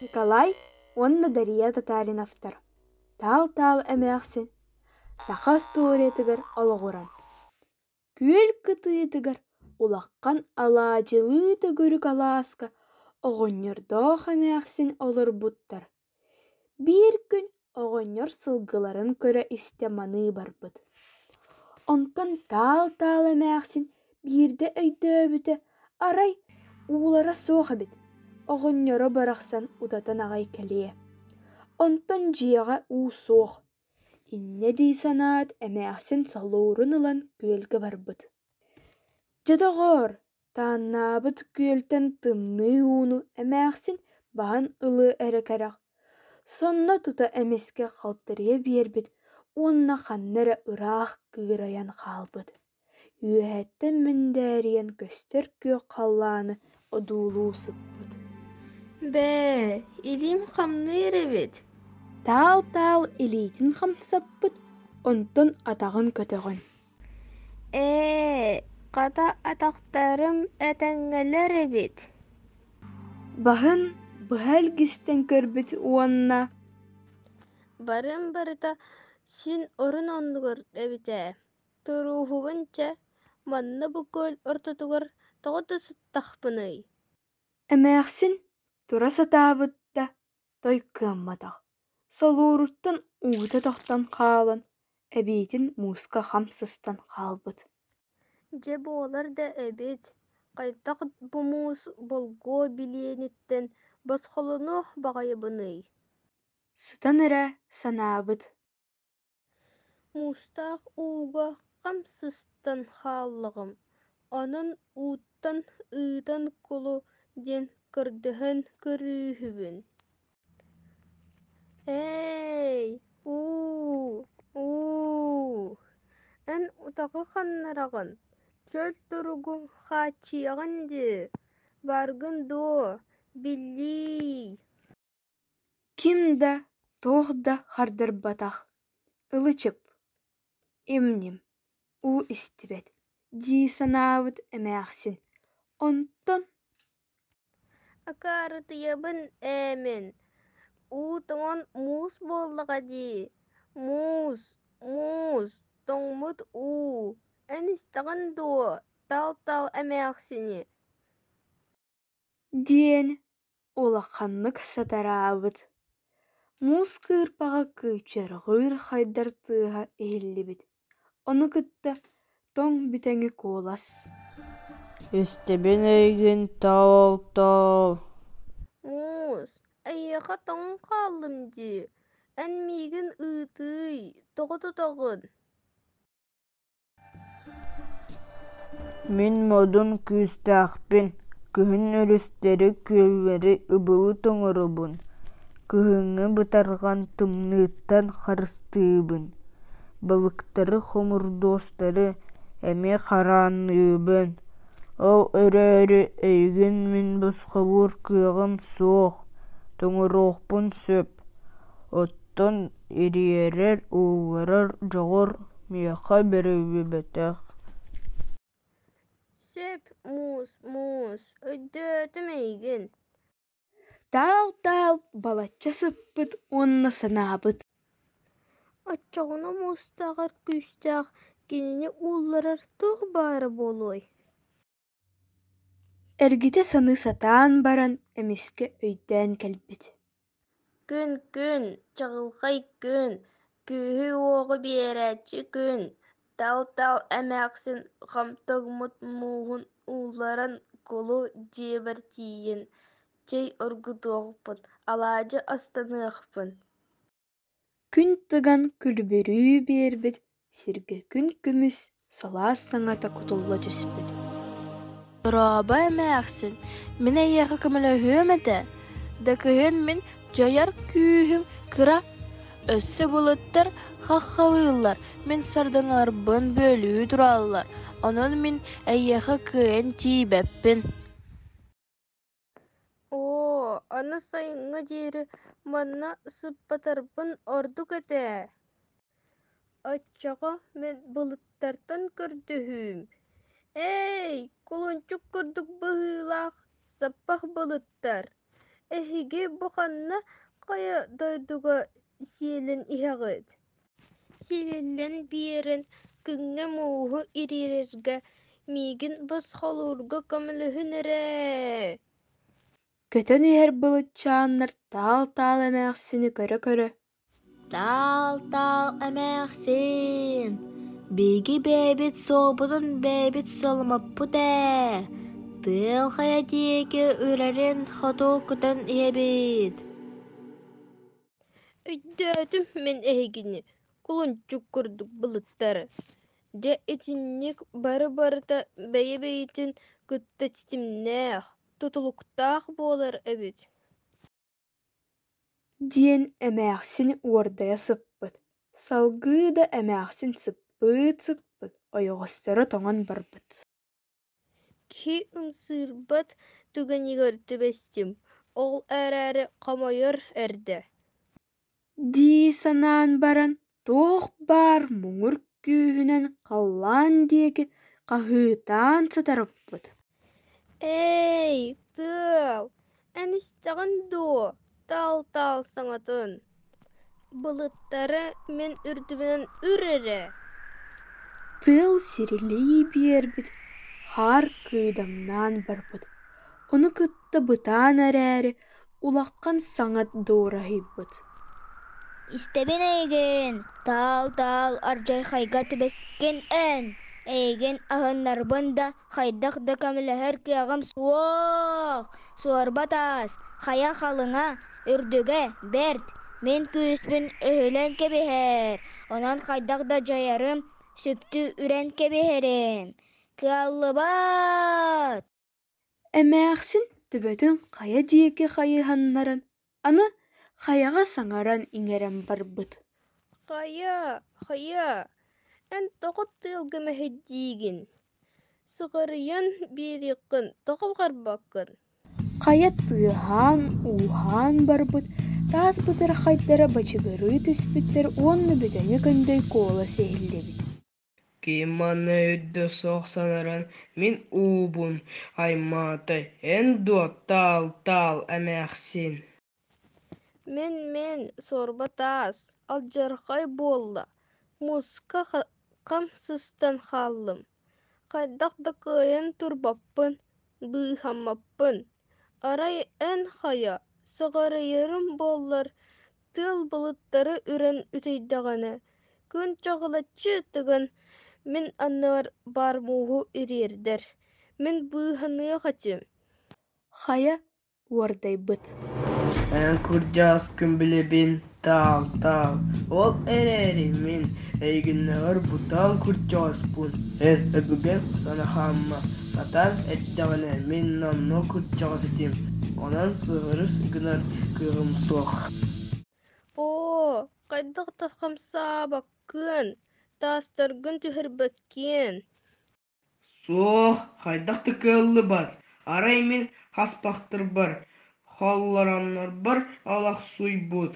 Николай онна Дария Татариновтар. Тал-тал эмээхсин. Сахас туоретигер олоғуран. Күөл кытыытыгар улаққан алаажылыы төгөрүк алааска оҕонньордоох эмээхсин олорбуттар. Биир күн оҕонньор сылгыларын көрө истэ маныы барбыт. Онтон таал-таал эмээхсин биирдэ өйдөөбүтэ арай уулара суох эбит. Оҕонньоро барахсан утатан аҕай кэлиэ. Онтон дьиэҕэ уу суох. Инне дии санаат эмээхсин солуурун ылан күөлгэ барбыт. Дьотоҕоор, тааннаабыт күөлтэн тымныы ууну эмээхсин баһан ылыы эрэ-кэрэх. Сонно тута эмискэ халтарыйа биэрбит, уонна ханнара ыраах кыырайан хаалбыт. Үөһэттэн мендээриэн көстөр одуулуу сыппыт. Бээ, илиим хамныыр эбит. Таал-таал илиитин хамсаппыт, онтон атаҕын көтөҕөн. Ээ, хата атахтарым этэҥҥэлэр эбит. Баһын быһа элгистэн көрбүт уонна Барын барыта син орун оннугар эбитэ. Туруухубунча манна бу көөл ортотугар тоҕото сыттахпыный. Тура сатаабытта той кыамматах. Солууруттан уута тохтан хаалан, эбиитин мууска хамсыстан хаалбыт. Дьэ буолар да эбит. Хайдах бумуус болгоо билиэниттэн босхолонуох баҕайабыный. Сытан эрэ санаабыт. Муустаах ууга хамсыстан хааллаҕым. Онон ууттан ыытан кулу диэн көрдөһөн көрүүһүбүн. Эй, уу, уу. Эн утаҕы ханнараҕын. Чөл туругу хаачыйаҕын ди. Баргын дуо, биллий. Ким да, туох да хардарбатах. Ылычып. Имним. У истибет. Дии санаабыт эмээхсин. Онтон Акаарытыйабын эмин. уу тоҥон муус буоллаҕа дии. Муус, муус, тоҥмут уу. Эн истэҕин дуо, тал-тал эмээхсини. диэн улаханнык сатараабыт. Муус кыырпаҕа кыычарҕыыр хайдар тыаһа иһиллибит. Ону кытта тоҥ бүтэҥи куолас. Истебин эйигин тал тал. Муус, эйиэхэ тоҥон хааллым дии. Эн миигин ыытыый, тоҕо тутаҕын. Мин модун күүстээхпин. Күһүн өрүстери күөллери ыбылы тоҥоробун. Кыһыҥҥы бытарган тымныыттан харыстыыбын. Балыктары хомурдуостары эмиэ хараанныыбын. Ол өрө-өрү эйигин мин босхолуур кыаҕым суох, тоҥоруохпун сөп. Оттон ириэрэр уулларар дьоҕор миэхэ бэрэлбибэтэх. Сөп, муус, муус, өйдөөтүм эйигин. Таал-таал балачча сыппыт уонна санаабыт. Оччоҕуна муустааҕар күүстээх кинини уулларар туох баара буолуой. Эргите саны сатаан баран эмиске өйдөөн кэлбит. Күн, күн, чағылғай күн, күүһү уоҕу биэрэччи күн, тал-тал эмээхсин хамтыгмут мууһун уулларан кулу дьиэбэр тиийин, чэй оргутуохпун, алаадьы астаныахпын. Күн тыган күлбүрүү биэрбит, сиргэ күн күмүс салаас саҥата кутулла түспүт. Роба эмээхсин, эйиэхэ көмөлөһүөм этэ, да кыһын мин дьойор күүһүм кыра. Өссө булыттар хаххалыыллар, мин сардыңарбын бөлүү турааллар, онон мин эйиэхэ кыайан тиибэппин. Оо, аны сайыңҥа диэри манна сыппатарбын ордук этэ. Оччоҕо мен былыттартан көрдөһүм. Эй, кулунчук курдук быһыылаах, саппах былыттар. эһиги буханна хая дойдуга сиэлэн иһэҕит сиэлэллэн биэрэн күҥҥэ мууһу ириэрэргэ миигин босхолуурга көмөлөһүн эрэ Көтөн иһэр былычааннар таал-таал эмээхсини көрө-көрө Таал таал эмээхсин. Биги бэбит сообутун бэбит соломаппут ээ. Тыал хая диэки үрэрин хоту күтөн иэбит. Өйдөөтүм мен эһигини кулунчук курдук былыттары дьэ итинник бары барыта бэйэ бэйитин кытта титимнээх тутулуктаах буолар эбит диэн эмээхсин уордайа сыппыт салгыы да эмээхсин сыппыт сыппыт ойоҕосторо тоҥон барбыт киһи ымсыырбат туганигар түбэстим ол эрээри хомойор эрдэ дии санаан баран туох баар муҥур күүһүнэн халлаан диэки хаһыытаан сытарыппыт Эй, тыл, әнистәғін дуо, тал-тал саңатын. Былыттары мен үрдүбінен үрере. Тыл сирилии биэрбит хаар кыыдамнаан барбыт ону кытта бытаан эрээри улаккан саҥат дуурайбыт Истебин эйген, тал-тал аржай хайга түбескен эн. Эйген ахыннарбын да хайдах да камилэхэр киагам суох. Суорбатас, хая халыңа, үрдүгэ, берт. Мен күүспүн өһүлэн кебиһэр. Онан хайдах да жайарым, сүптү үрэн кебиһэрин. Кыаллыбат! эмээхсин төбөтүн хая диэки хайыһаннаран аны хаяҕа саҥаран иҥэрэн барбыт Хая, хая, ән тоғыт тылғы мәхеддигін. Сығырыян берекін, тоғы қарбақын. хая тыаһаан ууһаан барбыт таас бытыр хайдара бачыгырыы түспүттэр уонна бүтэҥи көндөй куола сиэһиллэбит Ким манна өйдө соох санаран мин уубун аймаатай эн дуо таал таал эмээхсин Мен мен сорба таас, алжархай болла. Муска ха- қамсыстан халлым. Хайдақ да кыйын турбаппын. Арай ән хая, сығарайырым боллар, тыл бұлыттары үрен үтейдағаны. Күн чағылачы тыгын, мен аннар бар муғу ирердер. Мен быйханы хатим. хая уордайбыт эн курдьаас күмбилебин таал таал ол эрээри мин. Эйгиннэгэр бутаан курдьааспун эн өбүген санахаамма сатан эддэҕинэ мин номно курдьаҕасытым онон сыгырыс гынар кыгымсуох О, қайдақ тахамса баккын, тастаргын түһірбәккен. суох хайдах тыкыаллыбат арай мин хаспахтырбар холлороннорбор олох суйбут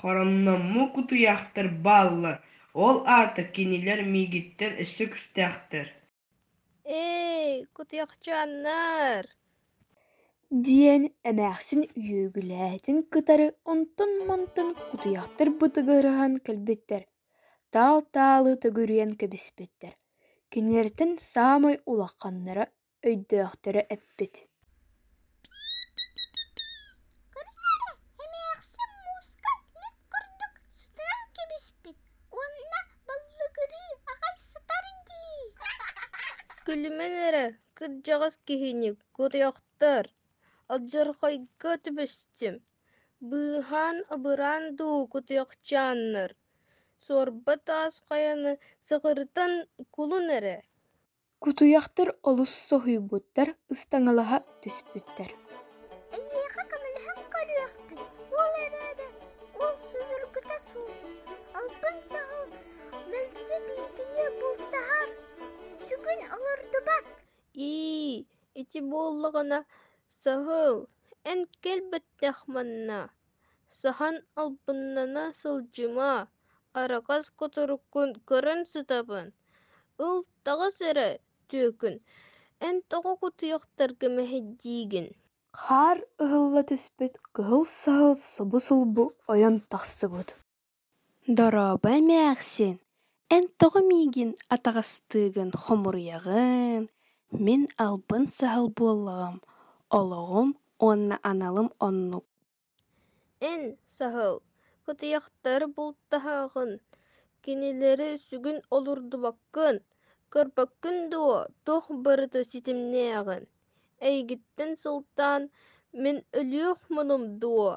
хоронномму кутуяхтар балла ол аата кинилер мигиттен өссө күстээхтер Эй, кутуяқчаннар. диэн эмээхсин кытары онтон монтон кутуяхтар бытыгырыһан кэлбиттэр. Таал таалы төгүрүйэн кэбиспиттэр кинилэртэн саамай улакканнара өйдөөхтөрө эппит. Эмээхсин муска лик курдук сытыан кебиспит. Уонна баллыгыры агай сытарди. Күліменері кырджағас кихиник Сорба таас қаяны сығыртан кулун әрі. кутуяхтар олус соһуйбуттар ыстаҥалаһа түспүттэр Эйеха камылхан көрүөхтү. Ол ол суу. Алпын сahıl мөлче бултахар. Сүгүн ити манна. Сахан албыннана сылжыма. Арақас которуккун көрін сытабын. Ыл тағас әрі төкін. Ән тоғы кутуяқтар кемехеддигін. Хаар ыһылла түспүт кыһыл-саһыл собу-сулбу ойон тахсыбыт. Дороба эмээхсин, эн тоҕо миигин атаҕастыыгын хомуруйаҕын, мин албын саһыл буоллаҕым, олоҕум уонна аналым оннук. Эн саһыл, кытыйахтары бултаһаҕын, кинилэри сүгүн олурдубаккын, көрбөккүн дуо туох барыта ситимнээҕин. Эйигиттэн сылтаан мин өлүөхмунум дуо.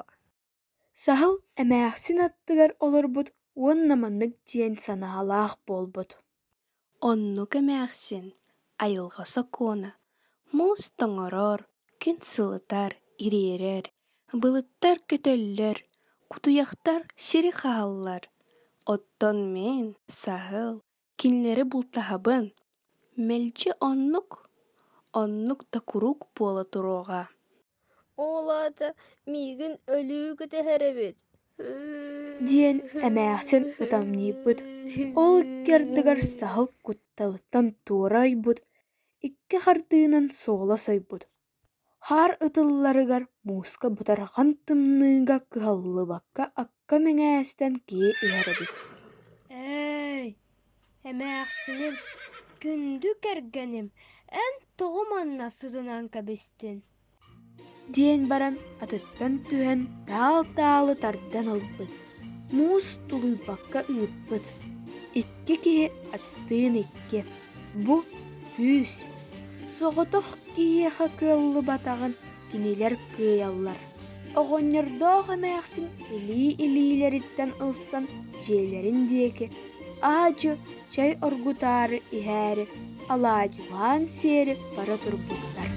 Саһыл эмээхсин аттыгар олорбут уонна маннык диэн санаалаах буолбут. Оннук эмээхсин, айылҕа сокуона, муус тоҥорор, күн сылытар, ириэрэр, былыттар көтөллөр, кутуйахтар сири хааллар. Оттон мен, саһыл, кинилэри бултаһабын, мэлдьи оннук, оннук да курук буола туруоҕа. Оолаата миигин өлүү көтэһэрэбит. диэн эмээхсин ытамнийбыт. Ол иккердыгар саһыл кутталыттан ойбут, икки хардыынан суола сойбут. Хаар ытылларыгар мууска бутархан тымныыга кыһаллыбакка акка мэҥээстэн киһи иһэрэбит. Эй, эмээхсиним, күндү кэргэним, эн тоҕо манна сытынан кэбистин. диэн баран атыттан түһэн таал-таалы тардан ылбыт. Муус тулуйбакка ыыппыт. Икки киһи аттыын икки. Бу күүс. Соҕотох киһиэхэ кыаллы батаҕын кинилэр кыайаллар. Оҕонньордоох эмээхсин илии-илиилэриттэн ылсан дьиэлэрин диэки аачы чай оргутаары иһээри, алаадьылаан сиэри бара турбуттар.